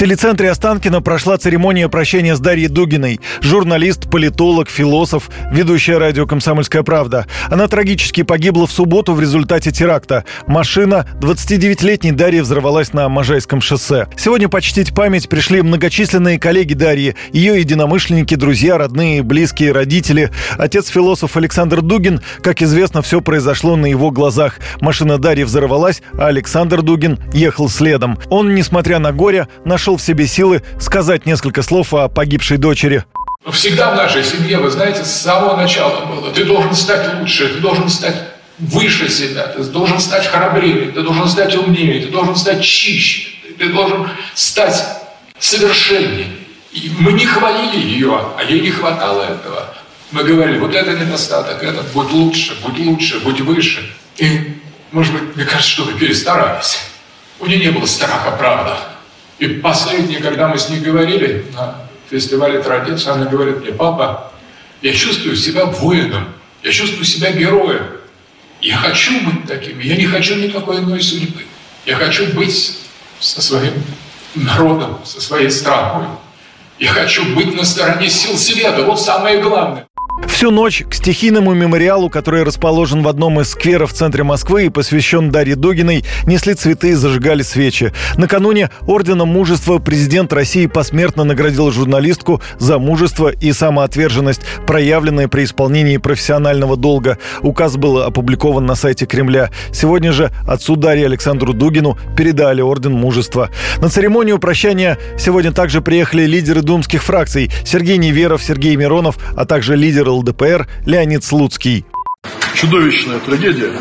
телецентре Останкино прошла церемония прощения с Дарьей Дугиной. Журналист, политолог, философ, ведущая радио «Комсомольская правда». Она трагически погибла в субботу в результате теракта. Машина 29-летней Дарьи взорвалась на Можайском шоссе. Сегодня почтить память пришли многочисленные коллеги Дарьи, ее единомышленники, друзья, родные, близкие, родители. Отец-философ Александр Дугин, как известно, все произошло на его глазах. Машина Дарьи взорвалась, а Александр Дугин ехал следом. Он, несмотря на горе, нашел нашел в себе силы сказать несколько слов о погибшей дочери. Всегда в нашей семье, вы знаете, с самого начала было. Ты должен стать лучше, ты должен стать выше себя, ты должен стать храбрее, ты должен стать умнее, ты должен стать чище, ты должен стать совершеннее. И мы не хвалили ее, а ей не хватало этого. Мы говорили, вот это недостаток, этот, будь лучше, будь лучше, будь выше. И, может быть, мне кажется, что мы перестарались. У нее не было страха, правда. И последнее, когда мы с ней говорили на фестивале традиции, она говорит мне, папа, я чувствую себя воином, я чувствую себя героем. Я хочу быть таким, я не хочу никакой иной судьбы. Я хочу быть со своим народом, со своей страной. Я хочу быть на стороне сил света. Вот самое главное. Всю ночь к стихийному мемориалу, который расположен в одном из скверов в центре Москвы и посвящен Дарье Дугиной, несли цветы и зажигали свечи. Накануне Орденом Мужества президент России посмертно наградил журналистку за мужество и самоотверженность, проявленные при исполнении профессионального долга. Указ был опубликован на сайте Кремля. Сегодня же отцу Дарьи Александру Дугину передали Орден Мужества. На церемонию прощания сегодня также приехали лидеры думских фракций Сергей Неверов, Сергей Миронов, а также лидер ЛДПР Леонид Слуцкий. Чудовищная трагедия.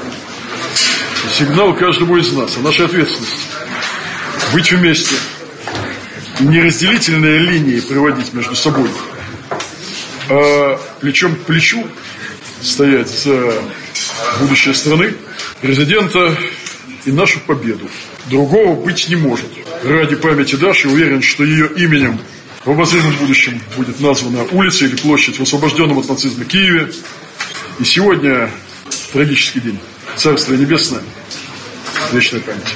Сигнал каждому из нас о нашей ответственности. Быть вместе. неразделительные линии приводить между собой. А плечом к плечу стоять за будущее страны, президента и нашу победу. Другого быть не может. Ради памяти Даши уверен, что ее именем в обозримом будущем будет названа улица или площадь в освобожденном от нацизма Киеве. И сегодня трагический день. Царство Небесное. Вечная память.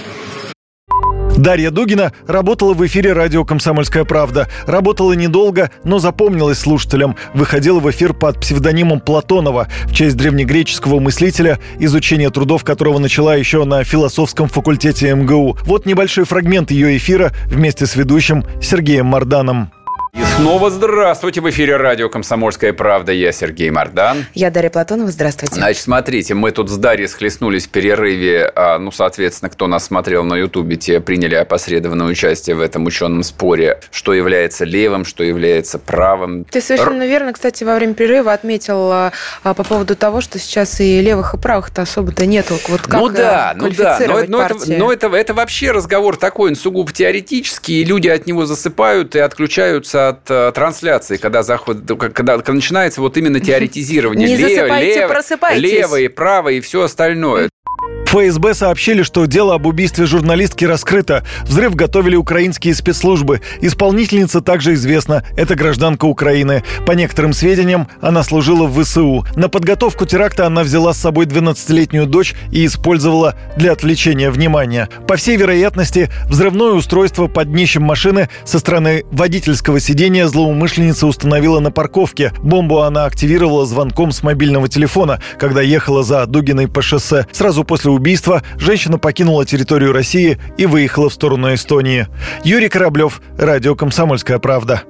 Дарья Дугина работала в эфире радио «Комсомольская правда». Работала недолго, но запомнилась слушателям. Выходила в эфир под псевдонимом Платонова в честь древнегреческого мыслителя, изучение трудов которого начала еще на философском факультете МГУ. Вот небольшой фрагмент ее эфира вместе с ведущим Сергеем Марданом. И снова здравствуйте. В эфире радио «Комсомольская правда». Я Сергей Мардан. Я Дарья Платонова. Здравствуйте. Значит, смотрите, мы тут с Дарьей схлестнулись в перерыве. А, ну, соответственно, кто нас смотрел на Ютубе, те приняли опосредованное участие в этом ученом споре, что является левым, что является правым. Ты совершенно верно, кстати, во время перерыва отметил а, а, по поводу того, что сейчас и левых, и правых-то особо-то нету. Вот как ну да, ну да. Но, но, это, но это, это вообще разговор такой, он сугубо теоретический, и люди от него засыпают и отключаются от э, трансляции, когда, заход, когда, когда начинается вот именно теоретизирование. Не засыпайте, лев, просыпайтесь. Левое, правое и все остальное. ФСБ сообщили, что дело об убийстве журналистки раскрыто. Взрыв готовили украинские спецслужбы. Исполнительница также известна. Это гражданка Украины. По некоторым сведениям, она служила в ВСУ. На подготовку теракта она взяла с собой 12-летнюю дочь и использовала для отвлечения внимания. По всей вероятности, взрывное устройство под днищем машины со стороны водительского сидения злоумышленница установила на парковке. Бомбу она активировала звонком с мобильного телефона, когда ехала за Дугиной по шоссе. Сразу после убийства убийства женщина покинула территорию России и выехала в сторону Эстонии. Юрий Кораблев, Радио «Комсомольская правда».